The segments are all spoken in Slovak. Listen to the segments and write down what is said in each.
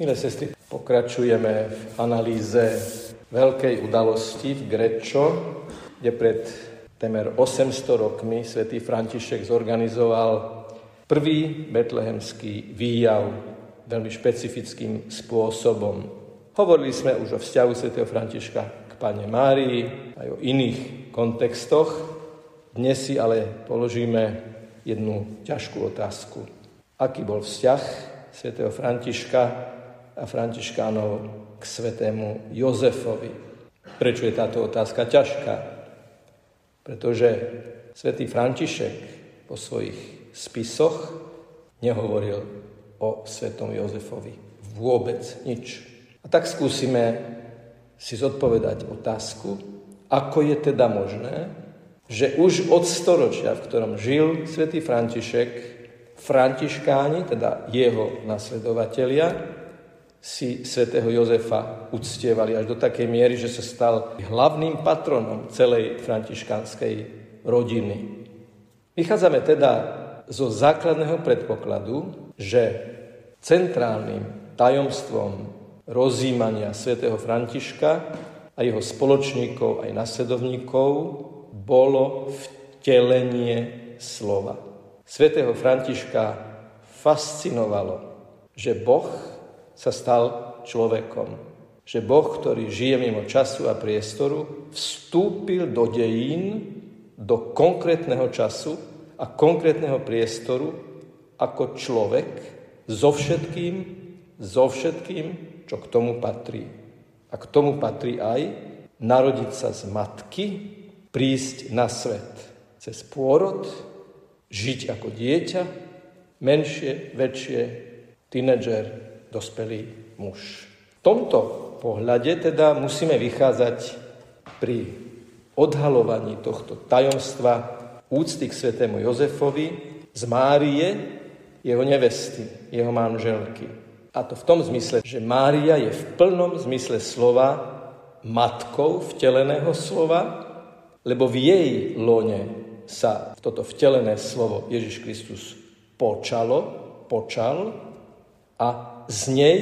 Milé sestry, pokračujeme v analýze veľkej udalosti v Grečo, kde pred temer 800 rokmi svätý František zorganizoval prvý betlehemský výjav veľmi špecifickým spôsobom. Hovorili sme už o vzťahu svätého Františka k Pane Márii, aj o iných kontextoch. Dnes si ale položíme jednu ťažkú otázku. Aký bol vzťah svätého Františka a františkánov k svetému Jozefovi. Prečo je táto otázka ťažká? Pretože svätý František po svojich spisoch nehovoril o svetom Jozefovi vôbec nič. A tak skúsime si zodpovedať otázku, ako je teda možné, že už od storočia, v ktorom žil svätý František, františkáni, teda jeho nasledovatelia, si svätého Jozefa uctievali až do takej miery, že sa stal hlavným patronom celej františkánskej rodiny. Vychádzame teda zo základného predpokladu, že centrálnym tajomstvom rozímania svätého Františka a jeho spoločníkov aj nasledovníkov bolo vtelenie slova. Svetého Františka fascinovalo, že Boh sa stal človekom. Že Boh, ktorý žije mimo času a priestoru, vstúpil do dejín, do konkrétneho času a konkrétneho priestoru ako človek so všetkým, so všetkým, čo k tomu patrí. A k tomu patrí aj narodiť sa z matky, prísť na svet cez pôrod, žiť ako dieťa, menšie, väčšie, tínedžer, dospelý muž. V tomto pohľade teda musíme vychádzať pri odhalovaní tohto tajomstva úcty k svetému Jozefovi z Márie, jeho nevesty, jeho manželky. A to v tom zmysle, že Mária je v plnom zmysle slova matkou vteleného slova, lebo v jej lone sa toto vtelené slovo Ježiš Kristus počalo, počal a z nej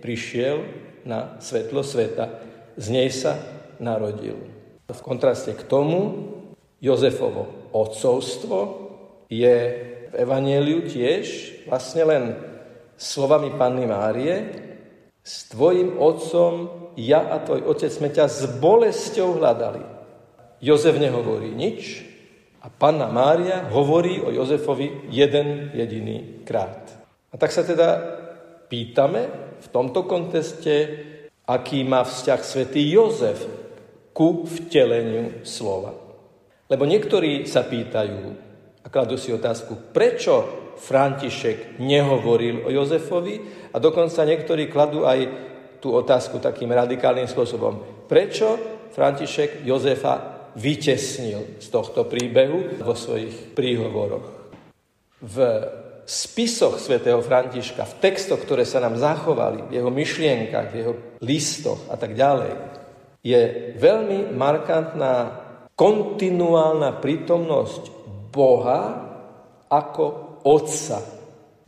prišiel na svetlo sveta. Z nej sa narodil. V kontraste k tomu Jozefovo otcovstvo je v Evangeliu tiež vlastne len slovami Panny Márie s tvojim otcom ja a tvoj otec sme ťa s bolesťou hľadali. Jozef nehovorí nič a Panna Mária hovorí o Jozefovi jeden jediný krát. A tak sa teda pýtame v tomto konteste, aký má vzťah svätý Jozef ku vteleniu slova. Lebo niektorí sa pýtajú a kladú si otázku, prečo František nehovoril o Jozefovi a dokonca niektorí kladú aj tú otázku takým radikálnym spôsobom. Prečo František Jozefa vytesnil z tohto príbehu vo svojich príhovoroch? V spisoch svätého Františka, v textoch, ktoré sa nám zachovali, v jeho myšlienkach, v jeho listoch a tak ďalej, je veľmi markantná kontinuálna prítomnosť Boha ako Otca.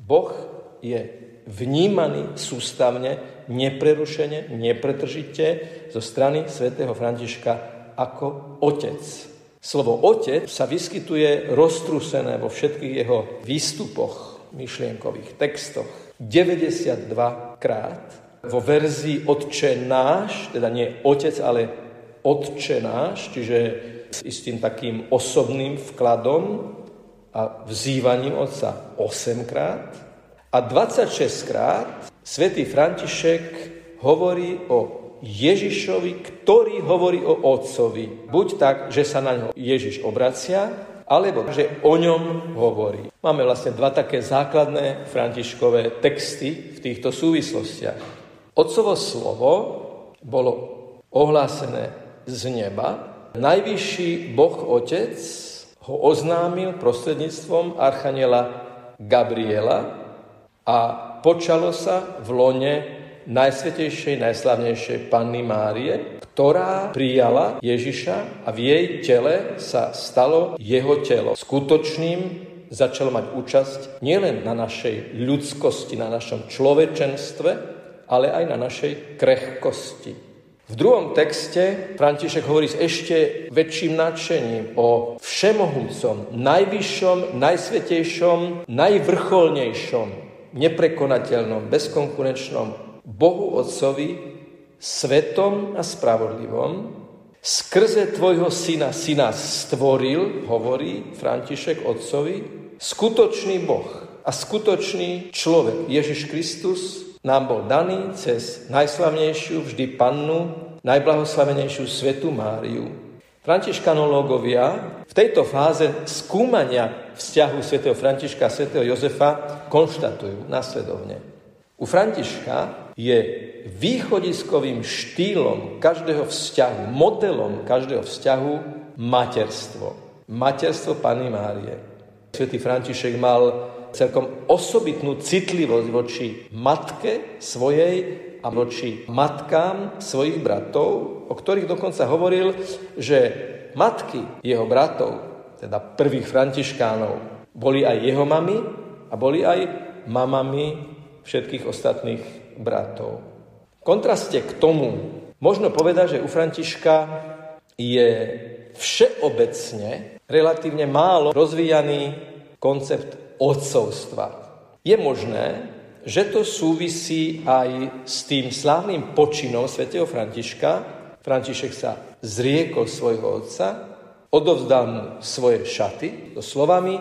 Boh je vnímaný sústavne, neprerušene, nepretržite zo strany svätého Františka ako Otec. Slovo otec sa vyskytuje roztrusené vo všetkých jeho výstupoch, myšlienkových textoch 92 krát. Vo verzii Otče náš, teda nie otec, ale Otče náš, čiže s istým takým osobným vkladom a vzývaním Otca 8 krát. A 26 krát svätý František hovorí o Ježišovi, ktorý hovorí o Otcovi. Buď tak, že sa na ňo Ježiš obracia, alebo že o ňom hovorí. Máme vlastne dva také základné františkové texty v týchto súvislostiach. Otcovo slovo bolo ohlásené z neba. Najvyšší Boh Otec ho oznámil prostredníctvom Archaniela Gabriela a počalo sa v lone najsvetejšej, najslavnejšej Panny Márie, ktorá prijala Ježiša a v jej tele sa stalo jeho telo. Skutočným začal mať účasť nielen na našej ľudskosti, na našom človečenstve, ale aj na našej krehkosti. V druhom texte František hovorí s ešte väčším nadšením o všemohúcom, najvyššom, najsvetejšom, najvrcholnejšom, neprekonateľnom, bezkonkurenčnom Bohu Otcovi, svetom a spravodlivom, skrze tvojho syna si nás stvoril, hovorí František Otcovi, skutočný Boh a skutočný človek Ježiš Kristus nám bol daný cez najslavnejšiu vždy pannu, najblahoslavenejšiu svetu Máriu. Františkanológovia v tejto fáze skúmania vzťahu svätého Františka a svätého Jozefa konštatujú následovne. U Františka je východiskovým štýlom každého vzťahu, modelom každého vzťahu materstvo. Materstvo Pany Márie. Svetý František mal celkom osobitnú citlivosť voči matke svojej a voči matkám svojich bratov, o ktorých dokonca hovoril, že matky jeho bratov, teda prvých františkánov, boli aj jeho mamy a boli aj mamami všetkých ostatných bratov. V kontraste k tomu možno povedať, že u Františka je všeobecne relatívne málo rozvíjaný koncept otcovstva. Je možné, že to súvisí aj s tým slávnym počinom svätého Františka. František sa zriekol svojho otca, odovzdal mu svoje šaty so slovami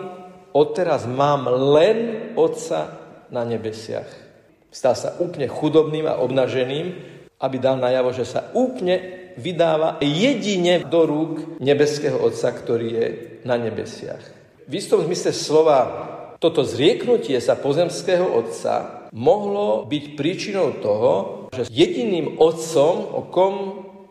odteraz mám len otca na nebesiach. Stal sa úplne chudobným a obnaženým, aby dal najavo, že sa úplne vydáva jedine do rúk nebeského Otca, ktorý je na nebesiach. V istom zmysle slova toto zrieknutie sa pozemského otca mohlo byť príčinou toho, že jediným otcom, o kom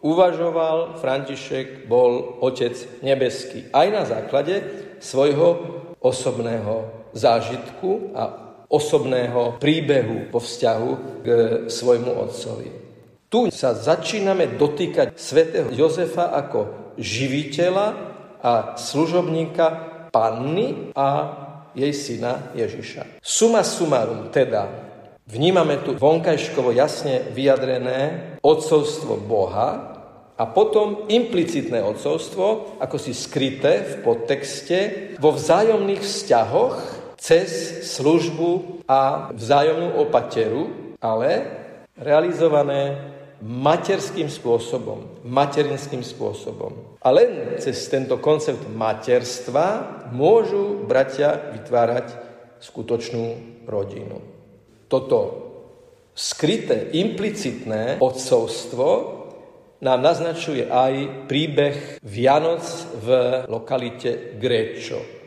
uvažoval František, bol Otec nebeský. Aj na základe svojho osobného zážitku a osobného príbehu po vzťahu k svojmu otcovi. Tu sa začíname dotýkať svätého Jozefa ako živiteľa a služobníka panny a jej syna Ježiša. Suma sumarum teda vnímame tu vonkajškovo jasne vyjadrené odcovstvo Boha a potom implicitné odcovstvo, ako si skryté v podtexte, vo vzájomných vzťahoch cez službu a vzájomnú opateru, ale realizované materským spôsobom, materinským spôsobom. A len cez tento koncept materstva môžu bratia vytvárať skutočnú rodinu. Toto skryté, implicitné odcovstvo nám naznačuje aj príbeh Vianoc v lokalite Gréčo.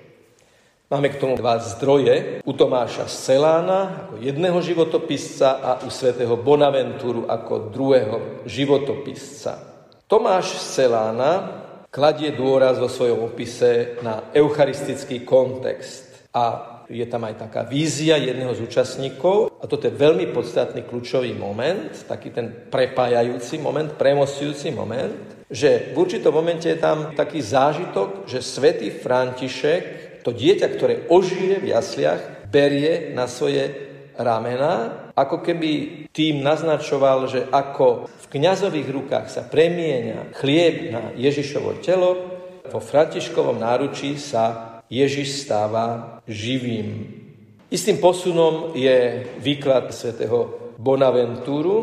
Máme k tomu dva zdroje. U Tomáša Selána ako jedného životopisca a u svätého Bonaventúru ako druhého životopisca. Tomáš Selána kladie dôraz vo svojom opise na eucharistický kontext. A je tam aj taká vízia jedného z účastníkov a toto je veľmi podstatný kľúčový moment, taký ten prepájajúci moment, premostujúci moment, že v určitom momente je tam taký zážitok, že svätý František to dieťa, ktoré ožije v jasliach, berie na svoje ramena, ako keby tým naznačoval, že ako v kňazových rukách sa premieňa chlieb na Ježišovo telo, vo Františkovom náručí sa Ježiš stáva živým. Istým posunom je výklad svätého Bonaventúru,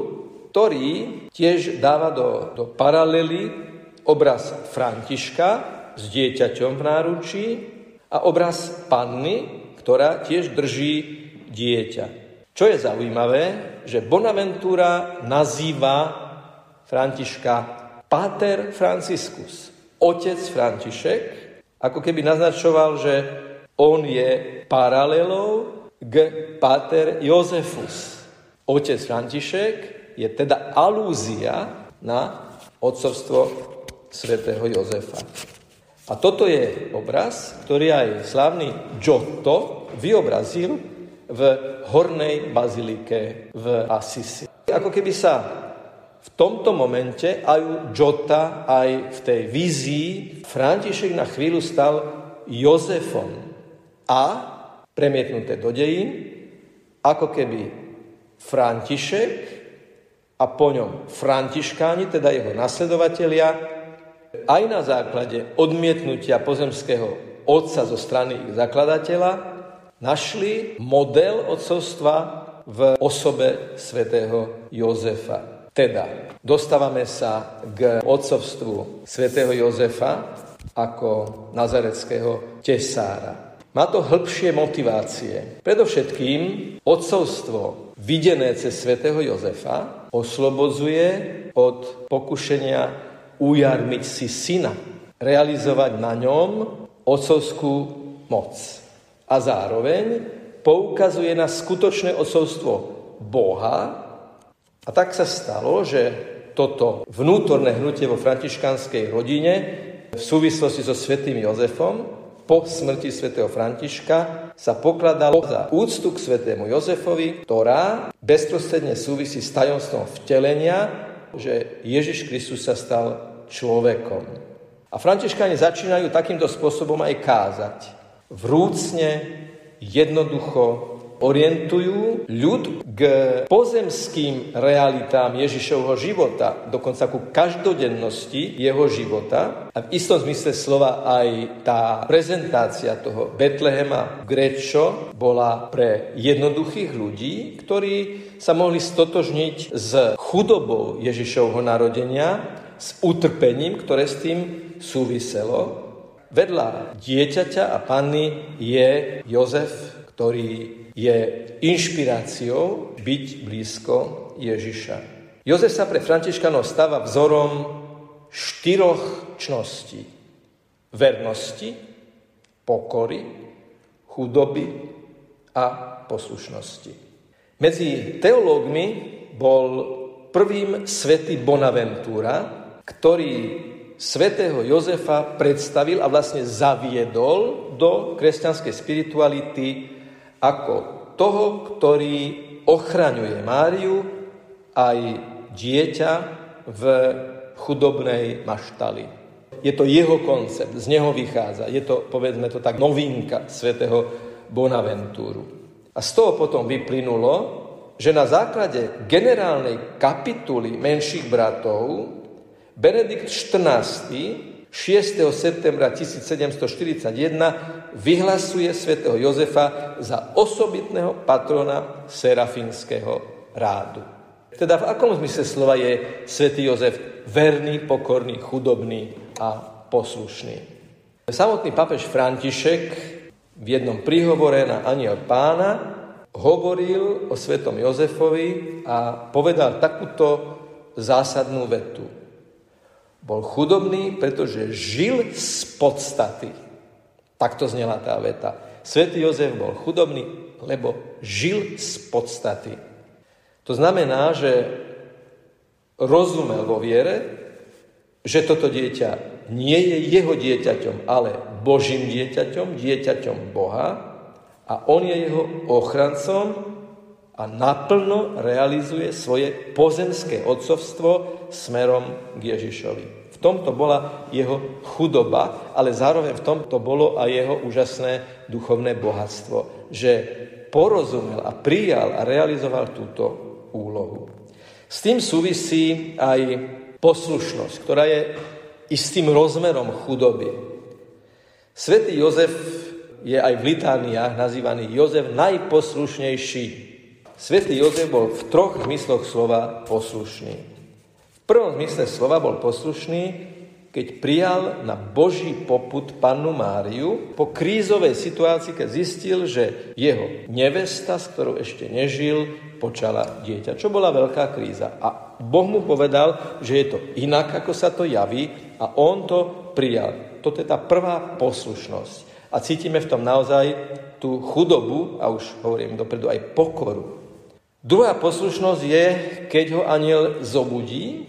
ktorý tiež dáva do, do paralely obraz Františka s dieťaťom v náručí a obraz panny, ktorá tiež drží dieťa. Čo je zaujímavé, že Bonaventura nazýva Františka Pater Franciscus, otec František, ako keby naznačoval, že on je paralelou k Pater Jozefus. Otec František je teda alúzia na otcovstvo svätého Jozefa. A toto je obraz, ktorý aj slávny Giotto vyobrazil v hornej bazilike v Assisi. Ako keby sa v tomto momente aj Giota, aj v tej vízii František na chvíľu stal Jozefom a premietnuté do dejín, ako keby František a po ňom františkáni, teda jeho nasledovatelia, aj na základe odmietnutia pozemského otca zo strany ich zakladateľa, našli model otcovstva v osobe svätého Jozefa. Teda dostávame sa k otcovstvu svätého Jozefa ako nazareckého tesára. Má to hĺbšie motivácie. Predovšetkým odcovstvo videné cez svätého Jozefa oslobodzuje od pokušenia ujarmiť si syna, realizovať na ňom otcovskú moc. A zároveň poukazuje na skutočné otcovstvo Boha. A tak sa stalo, že toto vnútorné hnutie vo františkanskej rodine v súvislosti so svätým Jozefom po smrti svätého Františka sa pokladalo za úctu k svätému Jozefovi, ktorá bezprostredne súvisí s tajomstvom vtelenia, že Ježiš Kristus sa stal človekom. A františkáni začínajú takýmto spôsobom aj kázať. Vrúcne, jednoducho, orientujú ľud k pozemským realitám Ježišovho života, dokonca ku každodennosti jeho života. A v istom zmysle slova aj tá prezentácia toho Betlehema Grečo bola pre jednoduchých ľudí, ktorí sa mohli stotožniť s chudobou Ježišovho narodenia, s utrpením, ktoré s tým súviselo. Vedľa dieťaťa a panny je Jozef, ktorý je inšpiráciou byť blízko Ježiša. Jozef sa pre Františkanov stáva vzorom štyroch čností. Vernosti, pokory, chudoby a poslušnosti. Medzi teológmi bol prvým svätý Bonaventura, ktorý svätého Jozefa predstavil a vlastne zaviedol do kresťanskej spirituality ako toho, ktorý ochraňuje Máriu aj dieťa v chudobnej maštali. Je to jeho koncept, z neho vychádza. Je to, povedzme to tak, novinka svätého Bonaventúru. A z toho potom vyplynulo, že na základe generálnej kapituly menších bratov Benedikt XIV 6. septembra 1741 vyhlasuje svätého Jozefa za osobitného patrona serafinského rádu. Teda v akom zmysle slova je svätý Jozef verný, pokorný, chudobný a poslušný. Samotný papež František v jednom príhovore na aniel pána hovoril o svetom Jozefovi a povedal takúto zásadnú vetu. Bol chudobný, pretože žil z podstaty. Takto znela tá veta. Svetý Jozef bol chudobný, lebo žil z podstaty. To znamená, že rozumel vo viere, že toto dieťa nie je jeho dieťaťom, ale Božím dieťaťom, dieťaťom Boha a on je jeho ochrancom a naplno realizuje svoje pozemské odcovstvo smerom k Ježišovi. V tomto bola jeho chudoba, ale zároveň v tomto bolo aj jeho úžasné duchovné bohatstvo, že porozumel a prijal a realizoval túto úlohu. S tým súvisí aj poslušnosť, ktorá je istým rozmerom chudoby. Svetý Jozef je aj v litániách nazývaný Jozef najposlušnejší Svetý Jozef bol v troch zmysloch slova poslušný. V prvom zmysle slova bol poslušný, keď prijal na Boží poput pannu Máriu po krízovej situácii, keď zistil, že jeho nevesta, s ktorou ešte nežil, počala dieťa, čo bola veľká kríza. A Boh mu povedal, že je to inak, ako sa to javí a on to prijal. Toto je tá prvá poslušnosť. A cítime v tom naozaj tú chudobu, a už hovorím dopredu, aj pokoru. Druhá poslušnosť je, keď ho aniel zobudí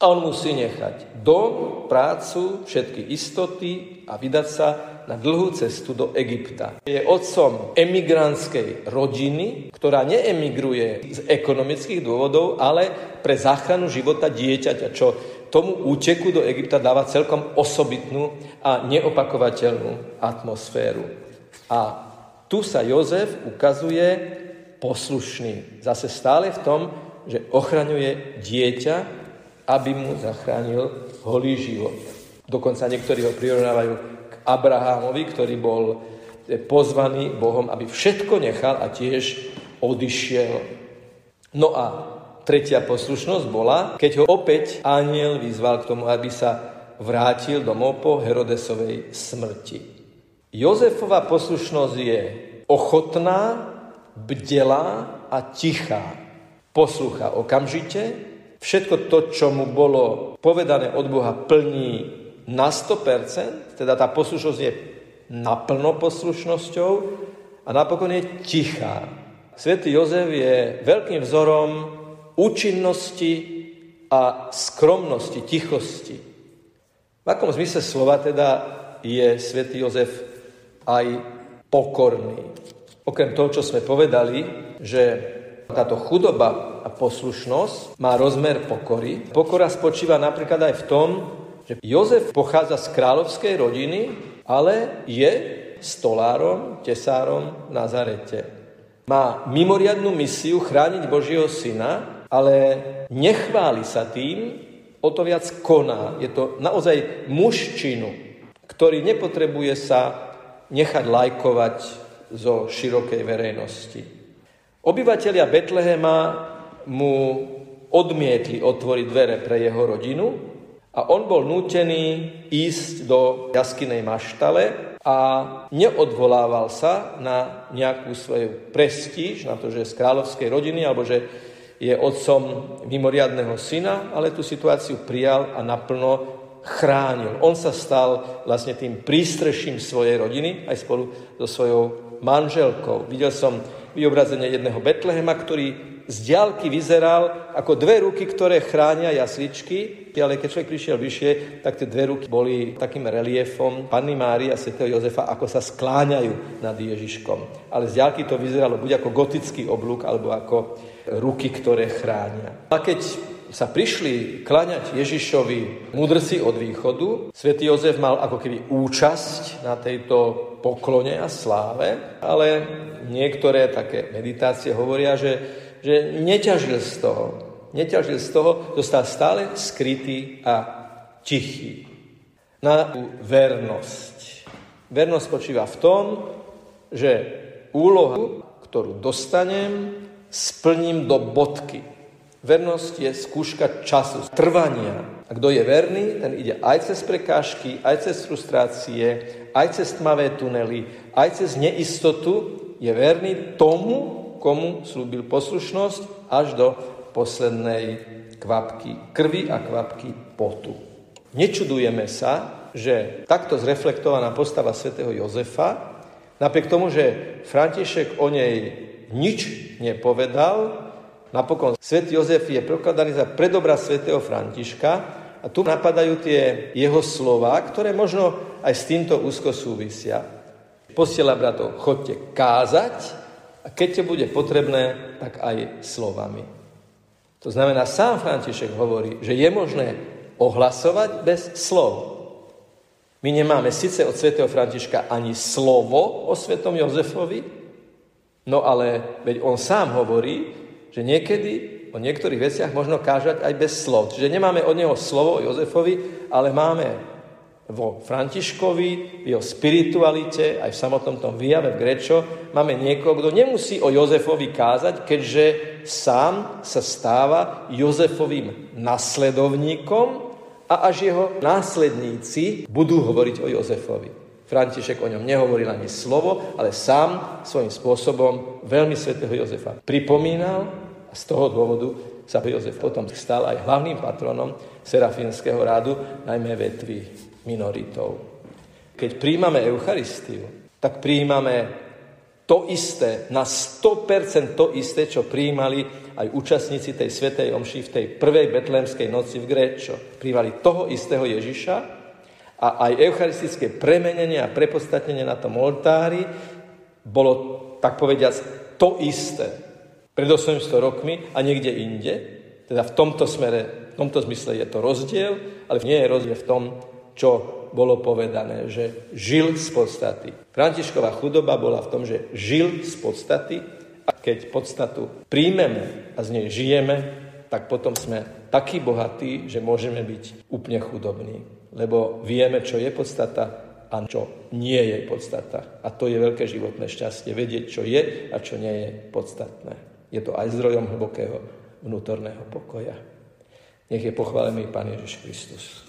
a on musí nechať dom, prácu, všetky istoty a vydať sa na dlhú cestu do Egypta. Je otcom emigrantskej rodiny, ktorá neemigruje z ekonomických dôvodov, ale pre záchranu života dieťaťa, čo tomu úteku do Egypta dáva celkom osobitnú a neopakovateľnú atmosféru. A tu sa Jozef ukazuje poslušný. Zase stále v tom že ochraňuje dieťa, aby mu zachránil holý život. Dokonca niektorí ho prirovnávajú k Abrahámovi, ktorý bol pozvaný Bohom, aby všetko nechal a tiež odišiel. No a tretia poslušnosť bola, keď ho opäť aniel vyzval k tomu, aby sa vrátil domov po Herodesovej smrti. Jozefova poslušnosť je ochotná, bdelá a tichá. Poslucha okamžite, všetko to, čo mu bolo povedané od Boha, plní na 100%, teda tá poslušnosť je naplno poslušnosťou a napokon je tichá. Svetý Jozef je veľkým vzorom účinnosti a skromnosti, tichosti. V akom zmysle slova teda je svätý Jozef aj pokorný. Okrem toho, čo sme povedali, že táto chudoba a poslušnosť má rozmer pokory. Pokora spočíva napríklad aj v tom, že Jozef pochádza z kráľovskej rodiny, ale je stolárom, tesárom v Nazarete. Má mimoriadnú misiu chrániť Božieho syna, ale nechváli sa tým, o to viac koná. Je to naozaj mužčinu, ktorý nepotrebuje sa nechať lajkovať zo širokej verejnosti. Obyvatelia Betlehema mu odmietli otvoriť dvere pre jeho rodinu a on bol nútený ísť do jaskinej maštale a neodvolával sa na nejakú svoju prestíž, na to, že je z kráľovskej rodiny alebo že je otcom mimoriadného syna, ale tú situáciu prijal a naplno chránil. On sa stal vlastne tým prístreším svojej rodiny aj spolu so svojou manželkou. Videl som vyobrazenie jedného Betlehema, ktorý z diálky vyzeral ako dve ruky, ktoré chránia jasličky, ale keď človek prišiel vyššie, tak tie dve ruky boli takým reliefom Panny Mári a svätého Jozefa, ako sa skláňajú nad Ježiškom. Ale z diálky to vyzeralo buď ako gotický oblúk, alebo ako ruky, ktoré chránia. A keď sa prišli klaňať Ježišovi mudrci od východu, svätý Jozef mal ako keby účasť na tejto poklone a sláve, ale niektoré také meditácie hovoria, že že neťažil z toho. Neťažil z toho, zostal stále skrytý a tichý. Na vernosť. Vernosť spočíva v tom, že úlohu, ktorú dostanem, splním do bodky. Vernosť je skúška času, trvania. A kto je verný, ten ide aj cez prekážky, aj cez frustrácie, aj cez tmavé tunely, aj cez neistotu, je verný tomu, komu slúbil poslušnosť až do poslednej kvapky krvi a kvapky potu. Nečudujeme sa, že takto zreflektovaná postava svätého Jozefa, napriek tomu, že František o nej nič nepovedal, napokon svätý Jozef je prokladaný za predobra svätého Františka a tu napadajú tie jeho slova, ktoré možno aj s týmto úzko súvisia. Posiela bratov, chodte kázať a keď to bude potrebné, tak aj slovami. To znamená, sám František hovorí, že je možné ohlasovať bez slov. My nemáme síce od svätého Františka ani slovo o svetom Jozefovi, no ale veď on sám hovorí, že niekedy o niektorých veciach možno kážať aj bez slov. Čiže nemáme od neho slovo o Jozefovi, ale máme vo Františkovi, v jeho spiritualite, aj v samotnom tom výjave v Grečo, máme niekoho, kto nemusí o Jozefovi kázať, keďže sám sa stáva Jozefovým nasledovníkom a až jeho následníci budú hovoriť o Jozefovi. František o ňom nehovoril ani slovo, ale sám svojím spôsobom veľmi svetého Jozefa pripomínal a z toho dôvodu sa Jozef potom stal aj hlavným patronom Serafínskeho rádu, najmä vetví minoritou. Keď príjmame Eucharistiu, tak príjmame to isté, na 100% to isté, čo príjmali aj účastníci tej svetej omši v tej prvej betlémskej noci v Gréčo. Príjmali toho istého Ježiša a aj eucharistické premenenie a prepostatnenie na tom oltári bolo, tak povediac, to isté. Pred 800 rokmi a niekde inde. Teda v tomto smere, v tomto zmysle je to rozdiel, ale nie je rozdiel v tom, čo bolo povedané, že žil z podstaty. Františková chudoba bola v tom, že žil z podstaty A keď podstatu príjmeme a z nej žijeme, tak potom sme takí bohatí, že môžeme byť úplne chudobní. Lebo vieme, čo je podstata a čo nie je podstata. A to je veľké životné šťastie, vedieť, čo je a čo nie je podstatné. Je to aj zdrojom hlbokého vnútorného pokoja. Nech je pochválený Pán Ježiš Kristus.